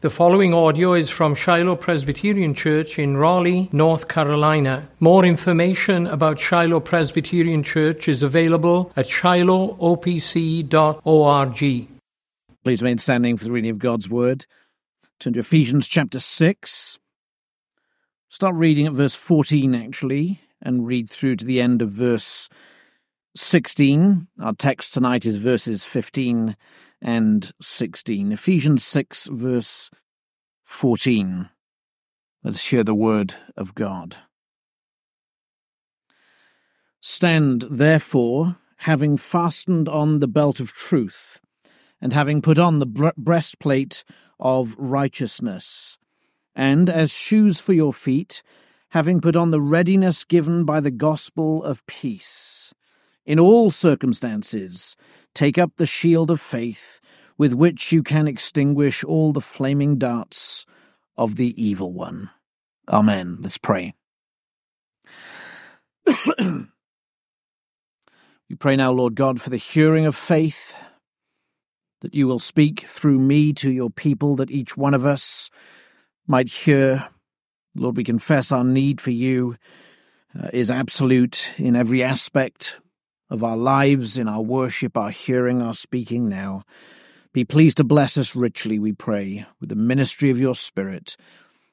The following audio is from Shiloh Presbyterian Church in Raleigh, North Carolina. More information about Shiloh Presbyterian Church is available at shilohopc.org. Please remain standing for the reading of God's Word. Turn to Ephesians chapter 6. Start reading at verse 14, actually, and read through to the end of verse 16. Our text tonight is verses 15 and 16. Ephesians 6, verse 14. Let us hear the word of God. Stand, therefore, having fastened on the belt of truth, and having put on the breastplate of righteousness, and as shoes for your feet, having put on the readiness given by the gospel of peace. In all circumstances, Take up the shield of faith, with which you can extinguish all the flaming darts of the evil one. Amen. Let's pray. we pray now, Lord God, for the hearing of faith, that you will speak through me to your people, that each one of us might hear. Lord, we confess our need for you uh, is absolute in every aspect of our lives, in our worship, our hearing, our speaking now. Be pleased to bless us richly, we pray, with the ministry of your Spirit,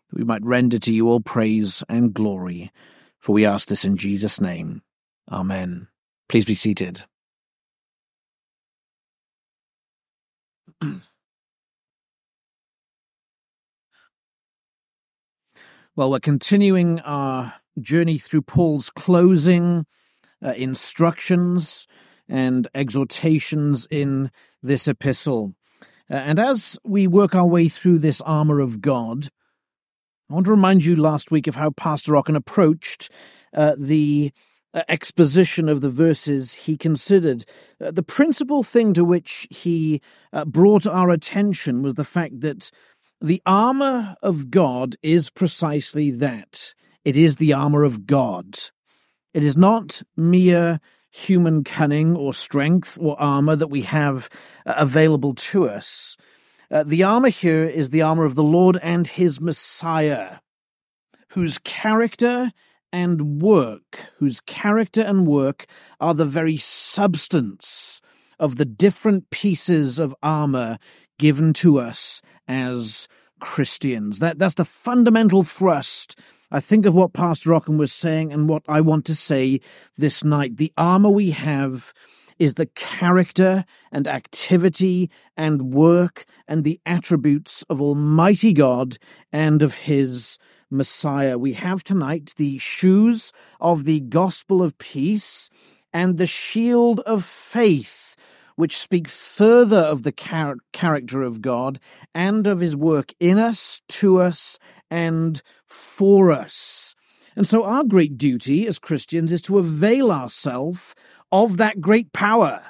that we might render to you all praise and glory. For we ask this in Jesus' name. Amen. Please be seated. well, we're continuing our journey through Paul's closing uh, instructions and exhortations in this epistle. Uh, and as we work our way through this armor of God, I want to remind you last week of how Pastor Ocken approached uh, the uh, exposition of the verses he considered. Uh, the principal thing to which he uh, brought our attention was the fact that the armor of God is precisely that. It is the armor of God. It is not mere human cunning or strength or armor that we have uh, available to us. Uh, the armor here is the armor of the Lord and his Messiah, whose character and work, whose character and work are the very substance of the different pieces of armor given to us as Christians. That, that's the fundamental thrust I think of what Pastor Ocken was saying and what I want to say this night. The armor we have is the character and activity and work and the attributes of Almighty God and of His Messiah. We have tonight the shoes of the gospel of peace and the shield of faith, which speak further of the char- character of God and of His work in us, to us, and for us. And so our great duty as Christians is to avail ourselves of that great power.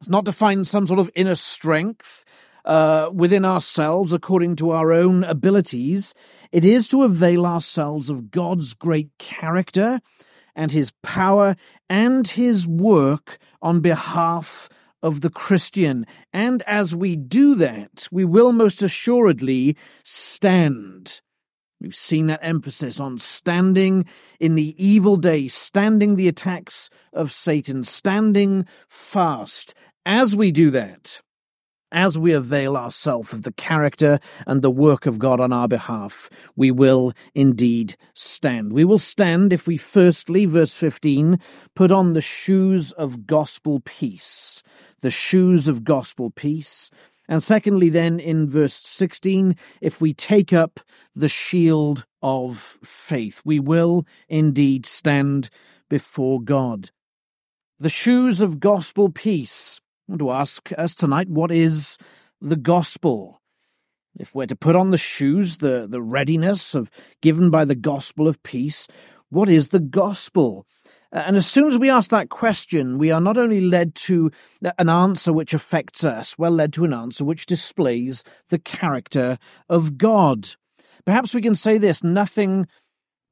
It's not to find some sort of inner strength uh, within ourselves according to our own abilities. It is to avail ourselves of God's great character and his power and his work on behalf of the Christian. And as we do that, we will most assuredly stand We've seen that emphasis on standing in the evil day, standing the attacks of Satan, standing fast. As we do that, as we avail ourselves of the character and the work of God on our behalf, we will indeed stand. We will stand if we firstly, verse 15, put on the shoes of gospel peace. The shoes of gospel peace. And secondly, then in verse 16, if we take up the shield of faith, we will indeed stand before God. The shoes of gospel peace. I want to ask us tonight, what is the gospel? If we're to put on the shoes, the, the readiness of given by the gospel of peace, what is the gospel? Uh, and as soon as we ask that question, we are not only led to an answer which affects us, we're led to an answer which displays the character of God. Perhaps we can say this nothing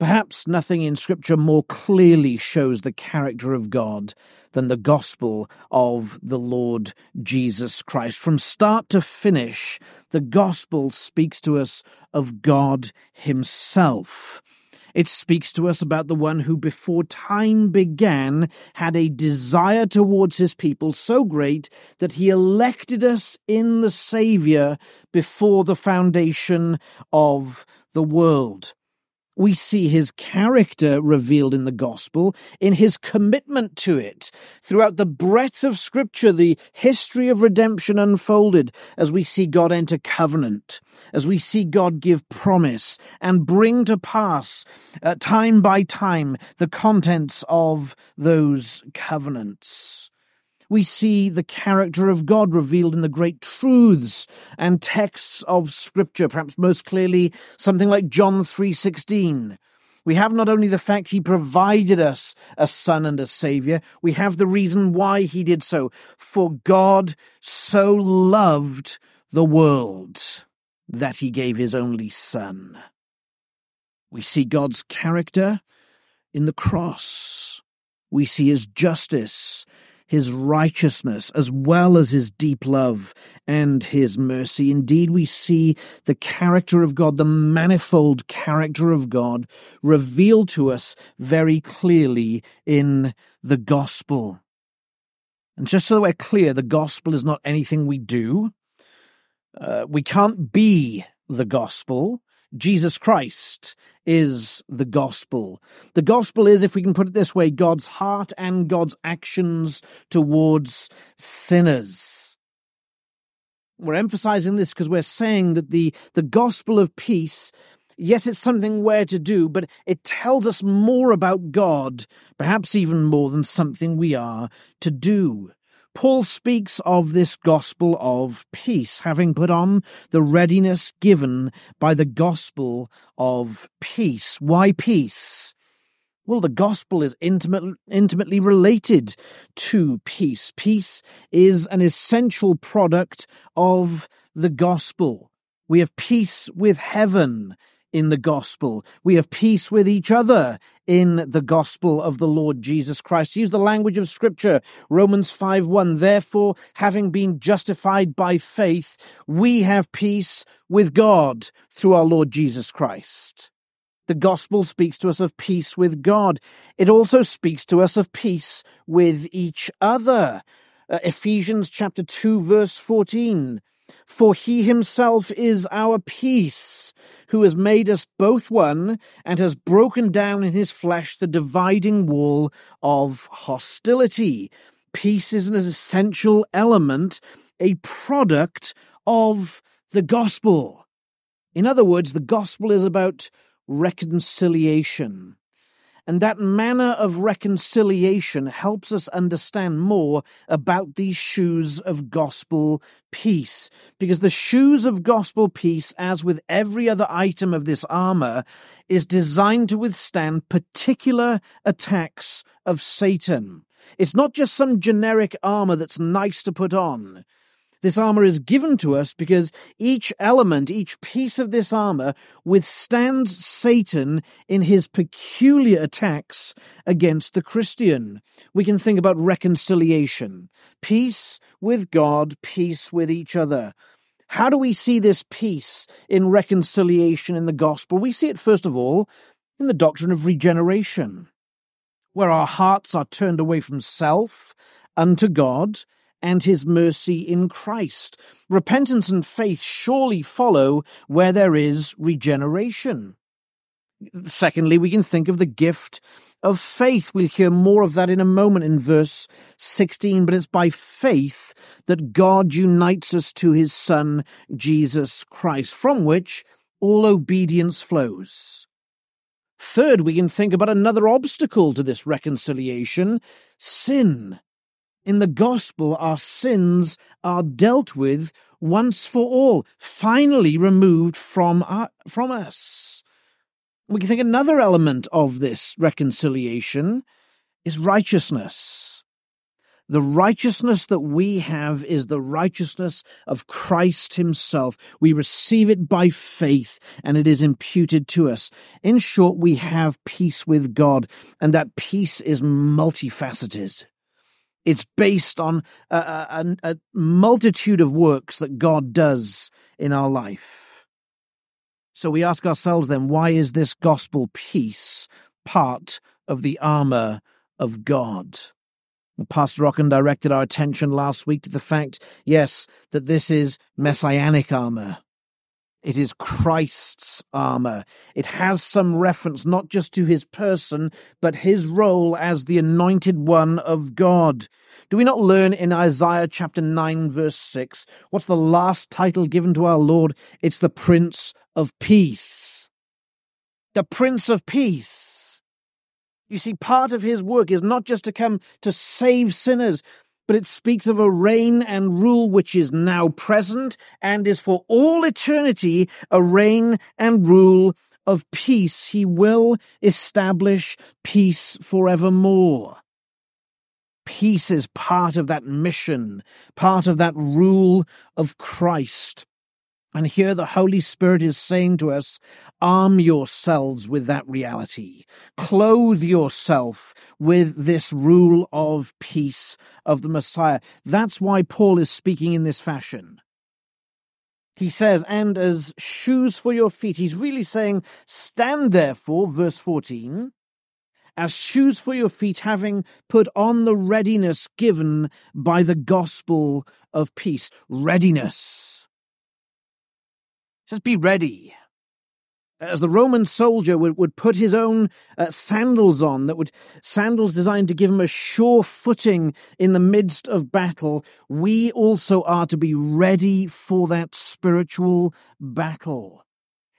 Perhaps nothing in Scripture more clearly shows the character of God than the gospel of the Lord Jesus Christ. From start to finish, the gospel speaks to us of God Himself. It speaks to us about the one who, before time began, had a desire towards his people so great that he elected us in the Saviour before the foundation of the world. We see his character revealed in the gospel, in his commitment to it. Throughout the breadth of scripture, the history of redemption unfolded as we see God enter covenant, as we see God give promise and bring to pass, uh, time by time, the contents of those covenants we see the character of God revealed in the great truths and texts of scripture, perhaps most clearly something like John 3:16. We have not only the fact he provided us a son and a savior, we have the reason why he did so. For God so loved the world that he gave his only son. We see God's character in the cross. We see his justice his righteousness, as well as his deep love and his mercy. Indeed, we see the character of God, the manifold character of God, revealed to us very clearly in the gospel. And just so that we're clear, the gospel is not anything we do. Uh, we can't be the gospel. Jesus Christ is the gospel. The gospel is, if we can put it this way, God's heart and God's actions towards sinners. We're emphasizing this because we're saying that the, the gospel of peace, yes, it's something we're to do, but it tells us more about God, perhaps even more than something we are to do. Paul speaks of this gospel of peace, having put on the readiness given by the gospel of peace. Why peace? Well, the gospel is intimate, intimately related to peace. Peace is an essential product of the gospel. We have peace with heaven in the gospel. We have peace with each other in the gospel of the Lord Jesus Christ. Use the language of scripture. Romans 5 1. Therefore, having been justified by faith, we have peace with God through our Lord Jesus Christ. The gospel speaks to us of peace with God. It also speaks to us of peace with each other. Uh, Ephesians chapter 2 verse 14. For he himself is our peace, who has made us both one, and has broken down in his flesh the dividing wall of hostility. Peace is an essential element, a product of the gospel. In other words, the gospel is about reconciliation. And that manner of reconciliation helps us understand more about these shoes of gospel peace. Because the shoes of gospel peace, as with every other item of this armor, is designed to withstand particular attacks of Satan. It's not just some generic armor that's nice to put on. This armor is given to us because each element, each piece of this armor withstands Satan in his peculiar attacks against the Christian. We can think about reconciliation, peace with God, peace with each other. How do we see this peace in reconciliation in the gospel? We see it, first of all, in the doctrine of regeneration, where our hearts are turned away from self unto God and his mercy in Christ. Repentance and faith surely follow where there is regeneration. Secondly, we can think of the gift of faith. We'll hear more of that in a moment in verse 16, but it's by faith that God unites us to his Son, Jesus Christ, from which all obedience flows. Third, we can think about another obstacle to this reconciliation sin. In the gospel, our sins are dealt with once for all, finally removed from, our, from us. We can think another element of this reconciliation is righteousness. The righteousness that we have is the righteousness of Christ himself. We receive it by faith and it is imputed to us. In short, we have peace with God and that peace is multifaceted. It's based on a, a, a multitude of works that God does in our life. So we ask ourselves then, why is this gospel peace part of the armor of God? Pastor Rockin directed our attention last week to the fact, yes, that this is messianic armor. It is Christ's armor. It has some reference not just to his person, but his role as the anointed one of God. Do we not learn in Isaiah chapter 9, verse 6? What's the last title given to our Lord? It's the Prince of Peace. The Prince of Peace. You see, part of his work is not just to come to save sinners, but it speaks of a reign and rule which is now present and is for all eternity a reign and rule of peace. He will establish peace forevermore. Peace is part of that mission, part of that rule of Christ. And here the Holy Spirit is saying to us, arm yourselves with that reality. Clothe yourself with this rule of peace of the Messiah. That's why Paul is speaking in this fashion. He says, and as shoes for your feet. He's really saying, stand therefore, verse 14, as shoes for your feet, having put on the readiness given by the gospel of peace. Readiness just be ready. As the Roman soldier would, would put his own uh, sandals on, that would sandals designed to give him a sure footing in the midst of battle, we also are to be ready for that spiritual battle.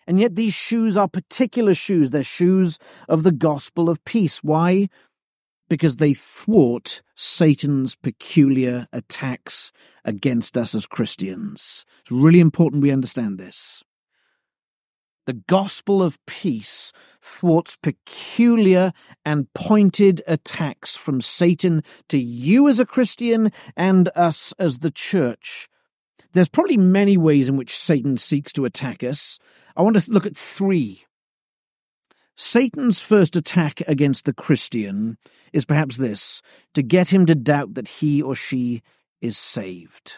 And yet these shoes are particular shoes. They're shoes of the gospel of peace. Why? Because they thwart Satan's peculiar attacks against us as Christians. It's really important we understand this. The gospel of peace thwarts peculiar and pointed attacks from Satan to you as a Christian and us as the church. There's probably many ways in which Satan seeks to attack us. I want to look at three. Satan's first attack against the Christian is perhaps this to get him to doubt that he or she is saved.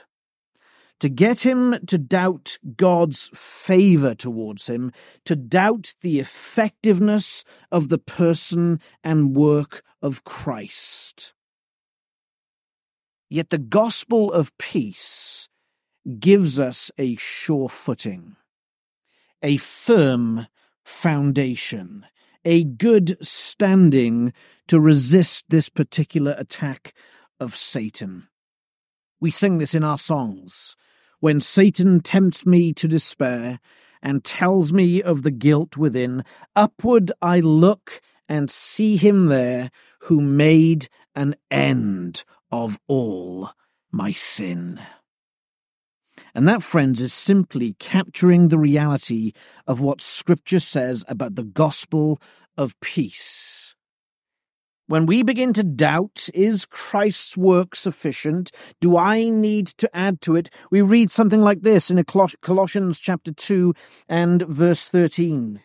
To get him to doubt God's favor towards him, to doubt the effectiveness of the person and work of Christ. Yet the gospel of peace gives us a sure footing, a firm foundation, a good standing to resist this particular attack of Satan. We sing this in our songs. When Satan tempts me to despair and tells me of the guilt within, upward I look and see him there who made an end of all my sin. And that, friends, is simply capturing the reality of what Scripture says about the gospel of peace. When we begin to doubt, is Christ's work sufficient? Do I need to add to it? We read something like this in Colossians chapter 2 and verse 13.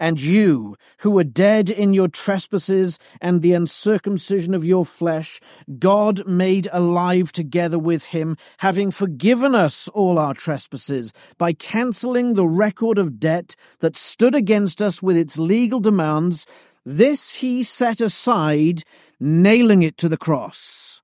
And you, who were dead in your trespasses and the uncircumcision of your flesh, God made alive together with him, having forgiven us all our trespasses, by cancelling the record of debt that stood against us with its legal demands, this he set aside, nailing it to the cross.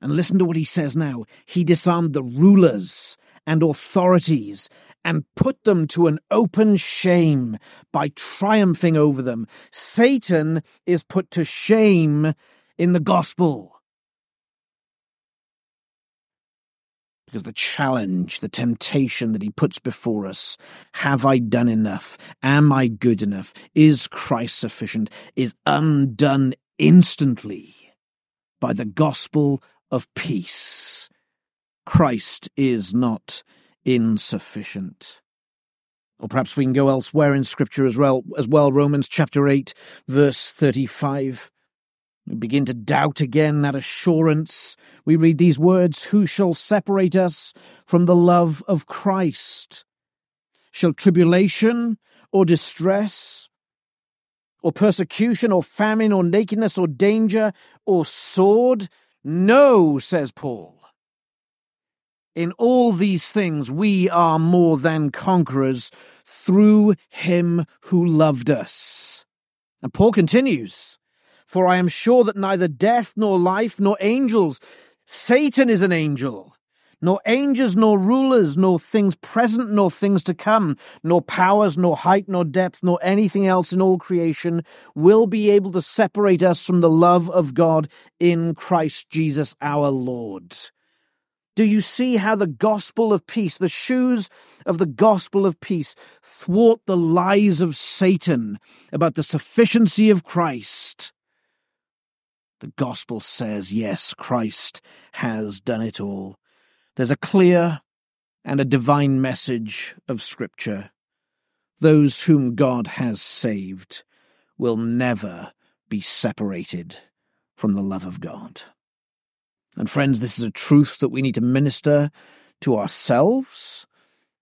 And listen to what he says now. He disarmed the rulers and authorities and put them to an open shame by triumphing over them. Satan is put to shame in the gospel. because the challenge, the temptation that he puts before us, have I done enough? Am I good enough? Is Christ sufficient? Is undone instantly by the gospel of peace. Christ is not insufficient. Or perhaps we can go elsewhere in Scripture as well, as well. Romans chapter 8, verse 35. We begin to doubt again that assurance. We read these words Who shall separate us from the love of Christ? Shall tribulation or distress or persecution or famine or nakedness or danger or sword? No, says Paul. In all these things we are more than conquerors through him who loved us. And Paul continues, For I am sure that neither death nor life nor angels, Satan is an angel, nor angels nor rulers, nor things present nor things to come, nor powers, nor height, nor depth, nor anything else in all creation will be able to separate us from the love of God in Christ Jesus our Lord. Do you see how the gospel of peace, the shoes of the gospel of peace, thwart the lies of Satan about the sufficiency of Christ? The gospel says, yes, Christ has done it all. There's a clear and a divine message of Scripture. Those whom God has saved will never be separated from the love of God. And friends, this is a truth that we need to minister to ourselves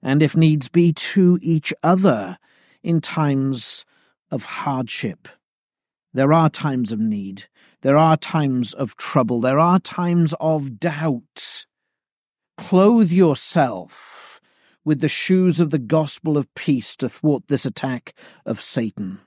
and, if needs be, to each other in times of hardship. There are times of need. There are times of trouble. There are times of doubt. Clothe yourself with the shoes of the gospel of peace to thwart this attack of Satan.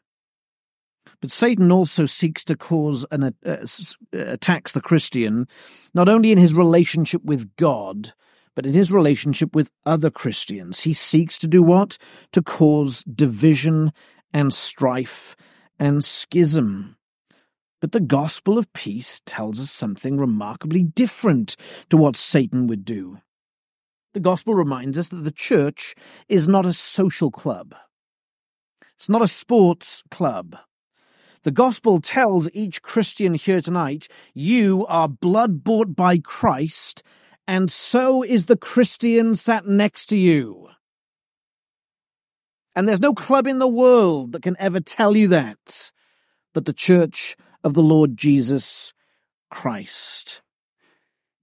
But Satan also seeks to cause and uh, uh, attacks the Christian not only in his relationship with God, but in his relationship with other Christians. He seeks to do what? To cause division and strife and schism. But the gospel of peace tells us something remarkably different to what Satan would do. The gospel reminds us that the church is not a social club. It's not a sports club. The gospel tells each Christian here tonight, you are blood bought by Christ, and so is the Christian sat next to you. And there's no club in the world that can ever tell you that, but the church of the Lord Jesus Christ.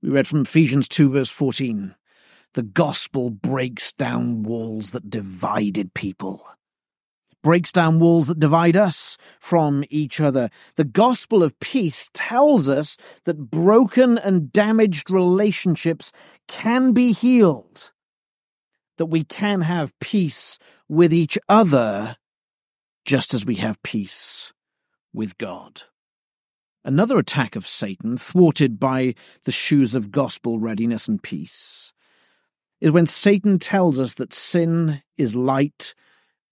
We read from Ephesians 2 verse 14. The gospel breaks down walls that divided people breaks down walls that divide us from each other. The gospel of peace tells us that broken and damaged relationships can be healed, that we can have peace with each other just as we have peace with God. Another attack of Satan, thwarted by the shoes of gospel readiness and peace, is when Satan tells us that sin is light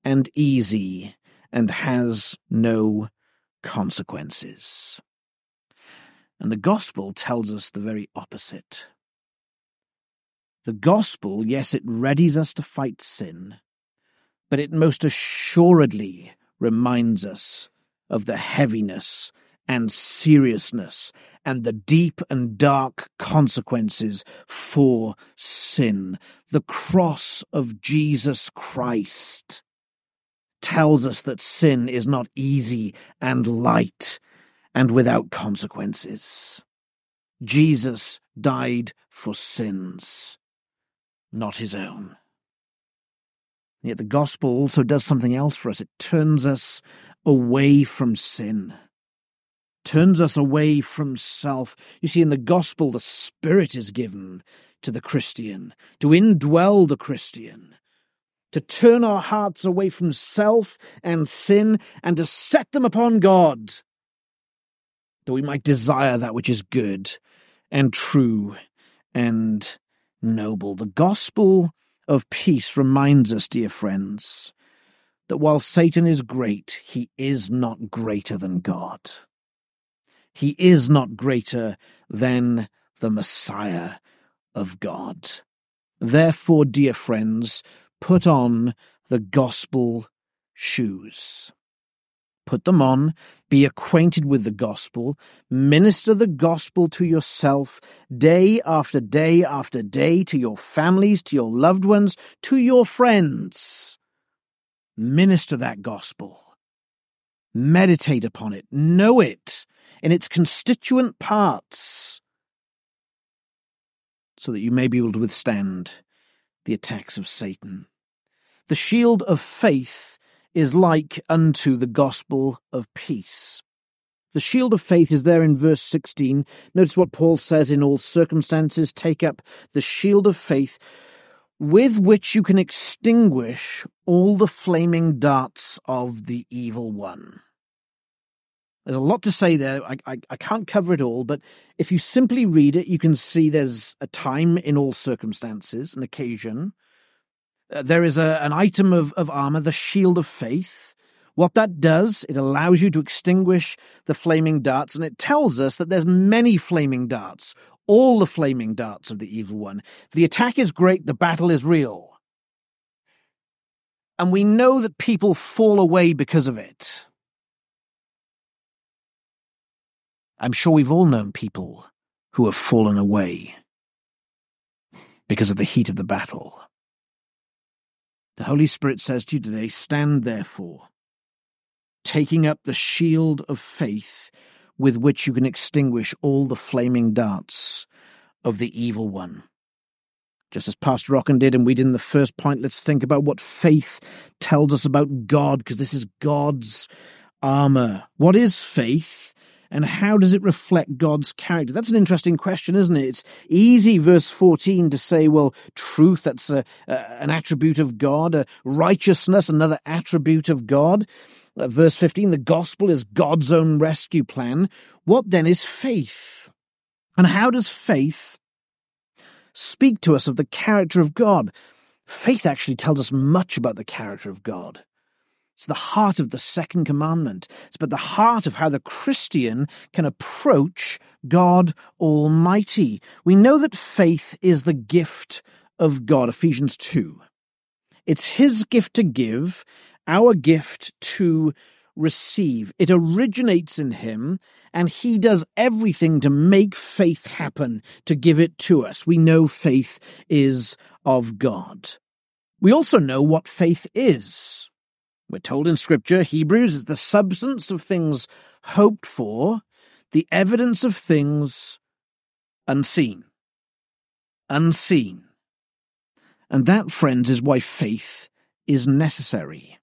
and easy and has no consequences. And the gospel tells us the very opposite. The gospel, yes, it readies us to fight sin, but it most assuredly reminds us of the heaviness and seriousness and the deep and dark consequences for sin. The cross of Jesus Christ tells us that sin is not easy and light and without consequences. Jesus died for sins, not his own. Yet the gospel also does something else for us. It turns us away from sin, turns us away from self. You see, in the gospel, the Spirit is given to the Christian to indwell the Christian to turn our hearts away from self and sin and to set them upon God, that we might desire that which is good and true and noble. The gospel of peace reminds us, dear friends, that while Satan is great, he is not greater than God. He is not greater than the Messiah of God. Therefore, dear friends, put on the gospel shoes. Put them on, be acquainted with the gospel, minister the gospel to yourself day after day after day, to your families, to your loved ones, to your friends. Minister that gospel. Meditate upon it. Know it. in its constituent parts so that you may be able to withstand the attacks of Satan. The shield of faith is like unto the gospel of peace. The shield of faith is there in verse 16. Notice what Paul says in all circumstances take up the shield of faith with which you can extinguish all the flaming darts of the evil one. There's a lot to say there. I, I, I, can't cover it all, but if you simply read it, you can see there's a time in all circumstances, an occasion. Uh, there is a, an item of, of armor, the shield of faith. What that does, it allows you to extinguish the flaming darts, and it tells us that there's many flaming darts, all the flaming darts of the evil one. The attack is great, the battle is real. And we know that people fall away because of it. I'm sure we've all known people who have fallen away because of the heat of the battle. The Holy Spirit says to you today, Stand therefore, taking up the shield of faith with which you can extinguish all the flaming darts of the evil one. Just as Pastor Rockin did, and we did in the first point, let's think about what faith tells us about God, because this is God's armor. What is faith? And how does it reflect God's character? That's an interesting question, isn't it? It's easy, verse 14, to say, well, truth, that's a, an attribute of God, a righteousness, another attribute of God. Uh, verse 15, the gospel is God's own rescue plan. What then is faith? And how does faith speak to us of the character of God? Faith actually tells us much about the character of God. It's the heart of the second commandment. It's but the heart of how the Christian can approach God Almighty. We know that faith is the gift of God, Ephesians 2. It's His gift to give, our gift to receive. It originates in Him, and He does everything to make faith happen, to give it to us. We know faith is of God. We also know what faith is. We're told in Scripture Hebrews is the substance of things hoped for, the evidence of things unseen. Unseen. And that, friends, is why faith is necessary.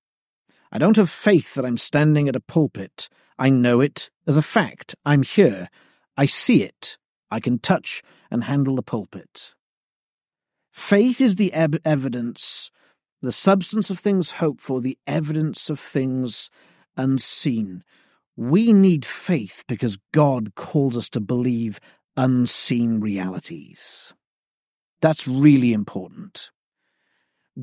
I don't have faith that I'm standing at a pulpit. I know it as a fact. I'm here. I see it. I can touch and handle the pulpit. Faith is the ev- evidence the substance of things hoped for, the evidence of things unseen. We need faith because God calls us to believe unseen realities. That's really important.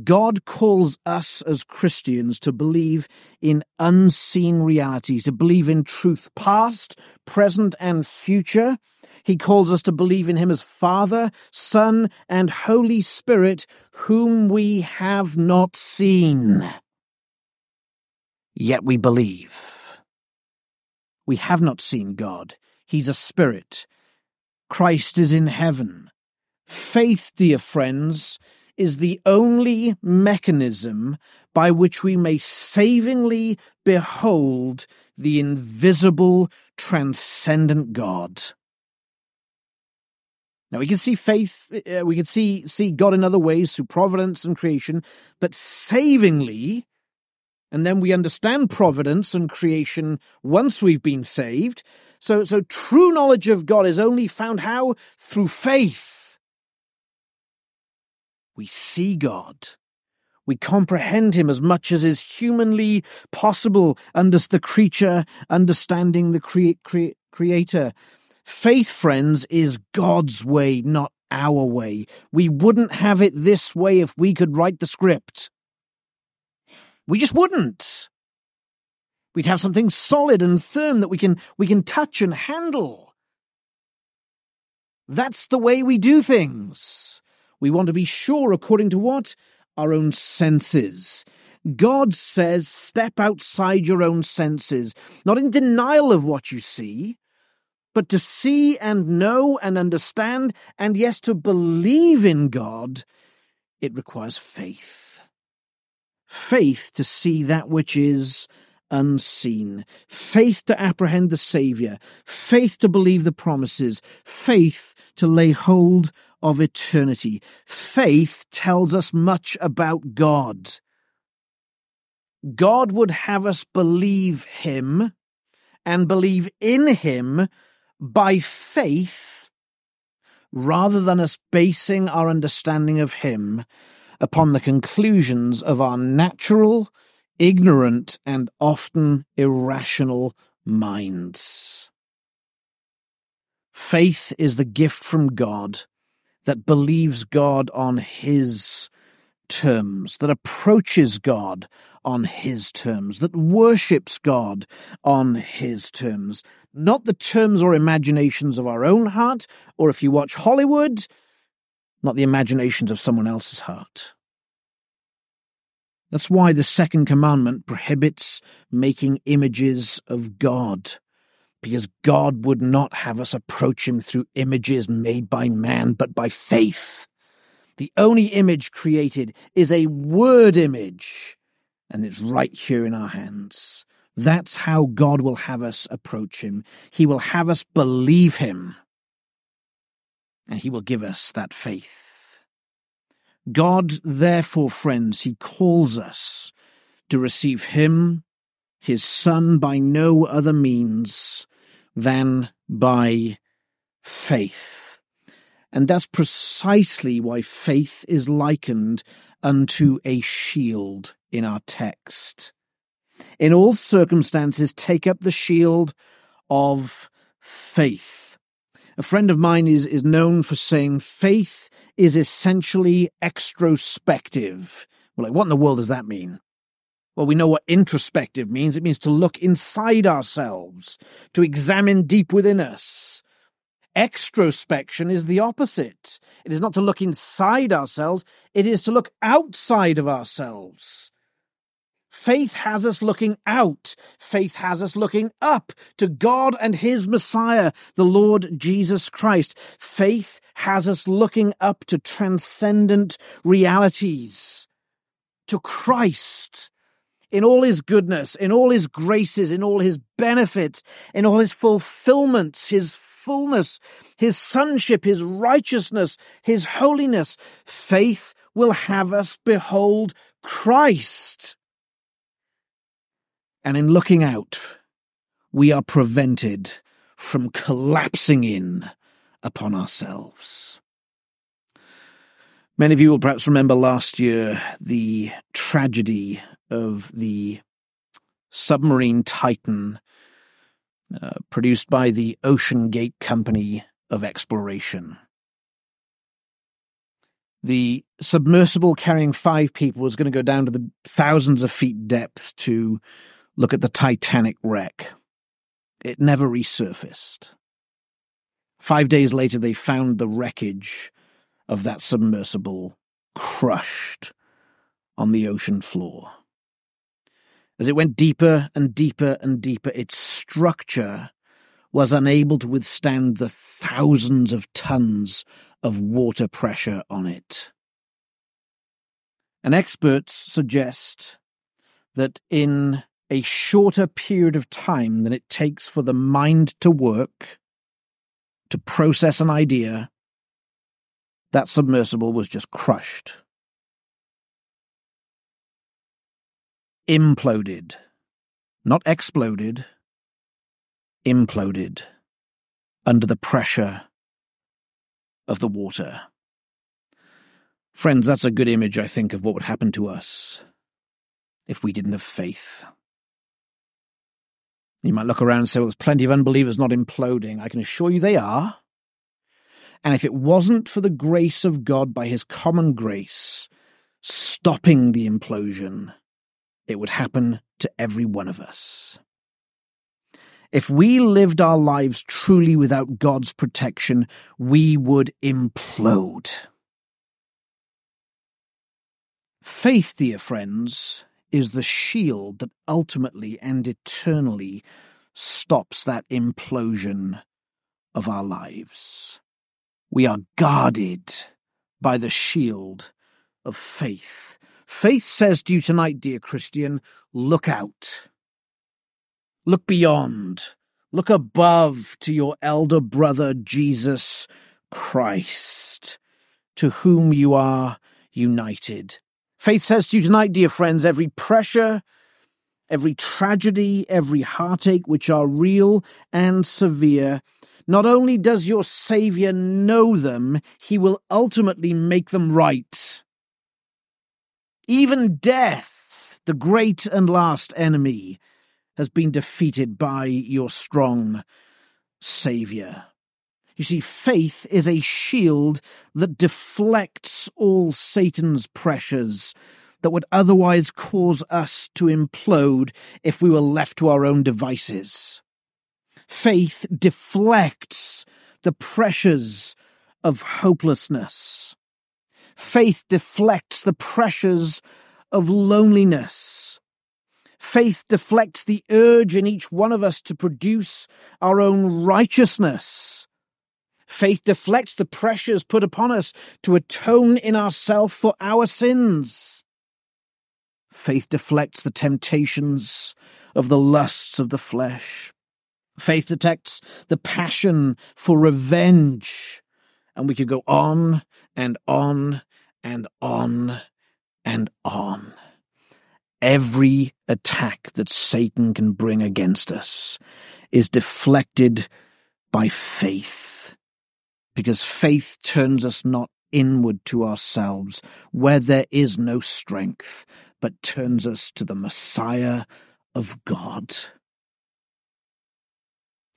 God calls us as Christians to believe in unseen realities, to believe in truth past, present, and future, he calls us to believe in him as Father, Son, and Holy Spirit, whom we have not seen. Yet we believe. We have not seen God. He's a spirit. Christ is in heaven. Faith, dear friends, is the only mechanism by which we may savingly behold the invisible, transcendent God. Now we can see faith, uh, we can see see God in other ways through providence and creation, but savingly, and then we understand providence and creation once we've been saved. So, so true knowledge of God is only found how through faith. We see God. We comprehend him as much as is humanly possible under the creature understanding the crea- crea- creator. Faith, friends, is God's way, not our way. We wouldn't have it this way if we could write the script. We just wouldn't. We'd have something solid and firm that we can, we can touch and handle. That's the way we do things. We want to be sure according to what? Our own senses. God says, step outside your own senses, not in denial of what you see, but to see and know and understand, and yes, to believe in God, it requires faith. Faith to see that which is unseen, faith to apprehend the Saviour, faith to believe the promises, faith to lay hold of eternity. Faith tells us much about God. God would have us believe Him and believe in Him by faith rather than us basing our understanding of Him upon the conclusions of our natural, ignorant, and often irrational minds. Faith is the gift from God that believes God on His terms, that approaches God on His terms, that worships God on His terms, not the terms or imaginations of our own heart, or if you watch Hollywood, not the imaginations of someone else's heart. That's why the second commandment prohibits making images of God, because God would not have us approach Him through images made by man, but by faith. The only image created is a word image, and it's right here in our hands. That's how God will have us approach Him. He will have us believe Him, and He will give us that faith. God, therefore, friends, He calls us to receive Him, His Son, by no other means than by faith. And that's precisely why faith is likened unto a shield in our text. In all circumstances, take up the shield of faith. A friend of mine is, is known for saying faith is essentially extrospective. Well, like, what in the world does that mean? Well, we know what introspective means. It means to look inside ourselves, to examine deep within us. Extrospection is the opposite. It is not to look inside ourselves, it is to look outside of ourselves. Faith has us looking out. Faith has us looking up to God and His Messiah, the Lord Jesus Christ. Faith has us looking up to transcendent realities, to Christ in all His goodness, in all His graces, in all His benefits, in all His fulfillments, His fullness, his sonship, his righteousness, his holiness. Faith will have us behold Christ. And in looking out, we are prevented from collapsing in upon ourselves. Many of you will perhaps remember last year the tragedy of the submarine Titan uh, produced by the OceanGate Company of Exploration. The submersible carrying five people was going to go down to the thousands of feet depth to look at the Titanic wreck. It never resurfaced. Five days later, they found the wreckage of that submersible crushed on the ocean floor. As it went deeper and deeper and deeper, its structure was unable to withstand the thousands of tons of water pressure on it. And experts suggest that in a shorter period of time than it takes for the mind to work, to process an idea, that submersible was just crushed. Imploded. Not exploded, imploded under the pressure of the water. Friends, that's a good image, I think, of what would happen to us if we didn't have faith. You might look around and say, well, there's plenty of unbelievers not imploding. I can assure you they are. And if it wasn't for the grace of God by his common grace stopping the implosion, it would happen to every one of us. If we lived our lives truly without God's protection, we would implode. Faith, dear friends, is the shield that ultimately and eternally stops that implosion of our lives. We are guarded by the shield of faith. Faith says to you tonight, dear Christian, look out. Look beyond. Look above to your elder brother, Jesus Christ, to whom you are united. Faith says to you tonight, dear friends, every pressure, every tragedy, every heartache, which are real and severe, not only does your Saviour know them, he will ultimately make them right. Even death, the great and last enemy, has been defeated by your strong Saviour. You see, faith is a shield that deflects all Satan's pressures that would otherwise cause us to implode if we were left to our own devices. Faith deflects the pressures of hopelessness. Faith deflects the pressures of loneliness. Faith deflects the urge in each one of us to produce our own righteousness. Faith deflects the pressures put upon us to atone in ourselves for our sins. Faith deflects the temptations of the lusts of the flesh. Faith detects the passion for revenge. And we could go on and on and on and on. Every attack that Satan can bring against us is deflected by faith. Because faith turns us not inward to ourselves, where there is no strength, but turns us to the Messiah of God.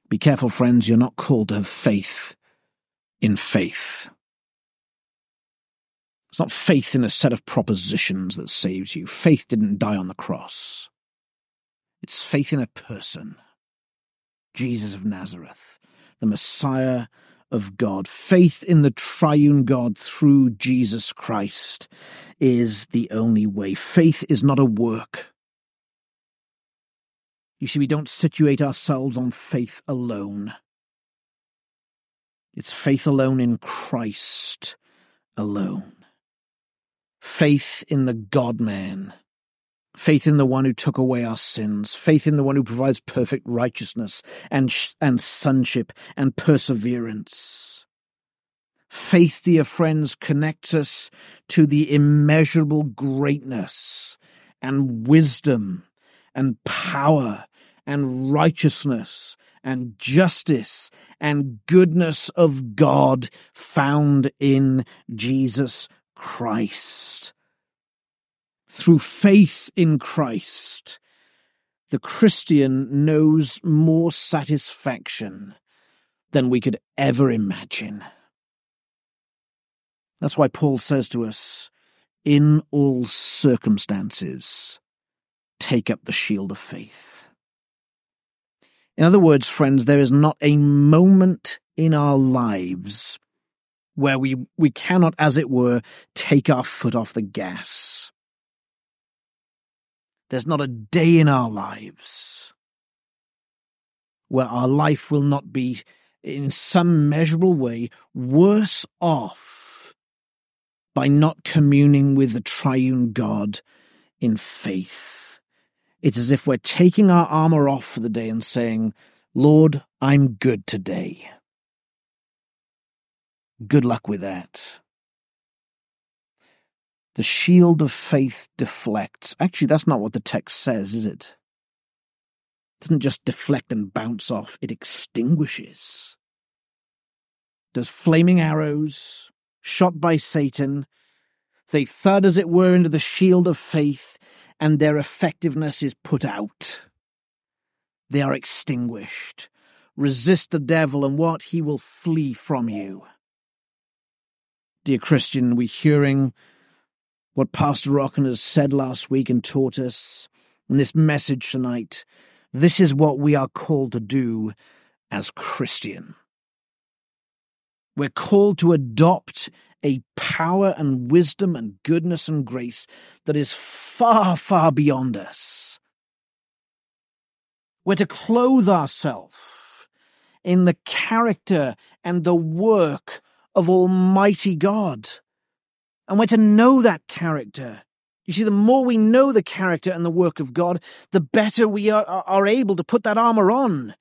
Be careful, friends, you're not called to have faith in faith. It's not faith in a set of propositions that saves you. Faith didn't die on the cross. It's faith in a person, Jesus of Nazareth, the Messiah of God. Faith in the triune God through Jesus Christ is the only way. Faith is not a work. You see, we don't situate ourselves on faith alone. It's faith alone in Christ alone. Faith in the God man. Faith in the one who took away our sins. Faith in the one who provides perfect righteousness and, and sonship and perseverance. Faith, dear friends, connects us to the immeasurable greatness and wisdom and power and righteousness and justice and goodness of God found in Jesus Christ. Through faith in Christ, the Christian knows more satisfaction than we could ever imagine. That's why Paul says to us, in all circumstances, take up the shield of faith. In other words, friends, there is not a moment in our lives where we, we cannot, as it were, take our foot off the gas. There's not a day in our lives where our life will not be, in some measurable way, worse off by not communing with the triune God in faith. It's as if we're taking our armor off for the day and saying, Lord, I'm good today. Good luck with that. The shield of faith deflects. Actually, that's not what the text says, is it? It doesn't just deflect and bounce off, it extinguishes. Those flaming arrows, shot by Satan, they thud, as it were, into the shield of faith, and their effectiveness is put out. They are extinguished. Resist the devil, and what? He will flee from you. Dear Christian, we hearing what Pastor Rocken has said last week and taught us in this message tonight. This is what we are called to do as Christian. We're called to adopt a power and wisdom and goodness and grace that is far, far beyond us. We're to clothe ourselves in the character and the work of Almighty God. And we're to know that character You see, the more we know the character and the work of God, the better we are, are able to put that armor on.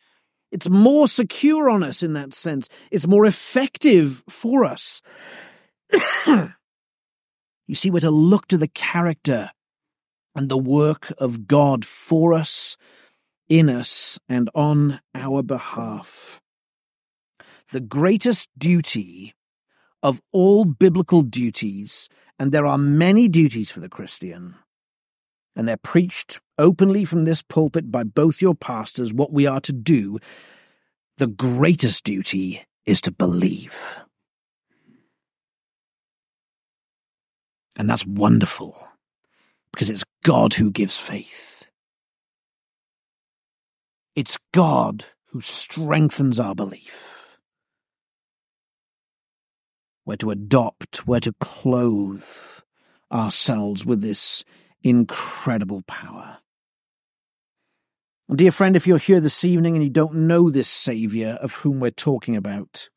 It's more secure on us in that sense. It's more effective for us. you see, we're to look to the character and the work of God for us, in us, and on our behalf. The greatest duty of all biblical duties and there are many duties for the Christian, and they're preached openly from this pulpit by both your pastors what we are to do. The greatest duty is to believe. And that's wonderful because it's God who gives faith. It's God who strengthens our belief. We're to adopt, we're to clothe ourselves with this incredible power. Dear friend, if you're here this evening and you don't know this Saviour of whom we're talking about,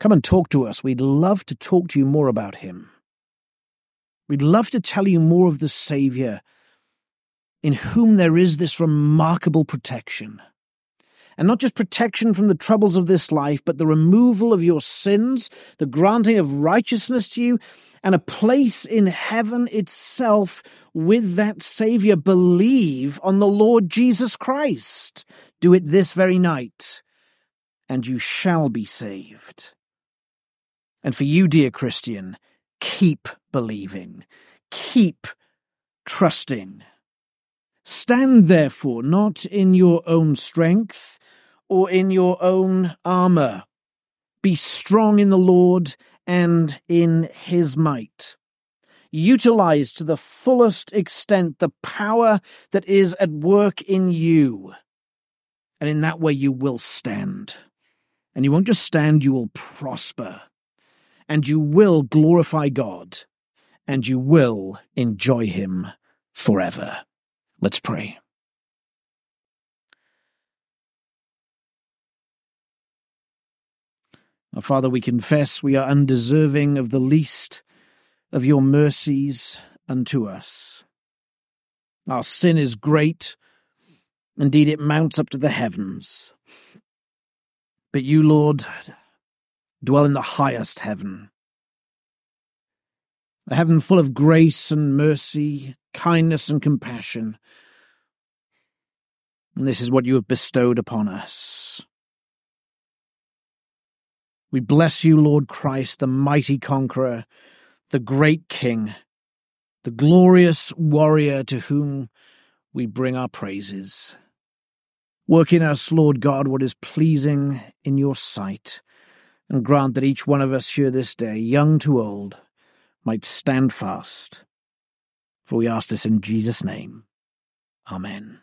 come and talk to us. We'd love to talk to you more about him. We'd love to tell you more of the Saviour in whom there is this remarkable protection and not just protection from the troubles of this life, but the removal of your sins, the granting of righteousness to you, and a place in heaven itself with that Saviour. Believe on the Lord Jesus Christ. Do it this very night, and you shall be saved. And for you, dear Christian, keep believing, keep trusting. Stand therefore not in your own strength, or in your own armour. Be strong in the Lord and in his might. Utilize to the fullest extent the power that is at work in you. And in that way, you will stand. And you won't just stand, you will prosper. And you will glorify God. And you will enjoy him forever. Let's pray. Our Father, we confess we are undeserving of the least of your mercies unto us. Our sin is great. Indeed, it mounts up to the heavens. But you, Lord, dwell in the highest heaven. A heaven full of grace and mercy, kindness and compassion. And this is what you have bestowed upon us. We bless you, Lord Christ, the mighty conqueror, the great King, the glorious warrior to whom we bring our praises. Work in us, Lord God, what is pleasing in your sight, and grant that each one of us here this day, young to old, might stand fast. For we ask this in Jesus' name. Amen.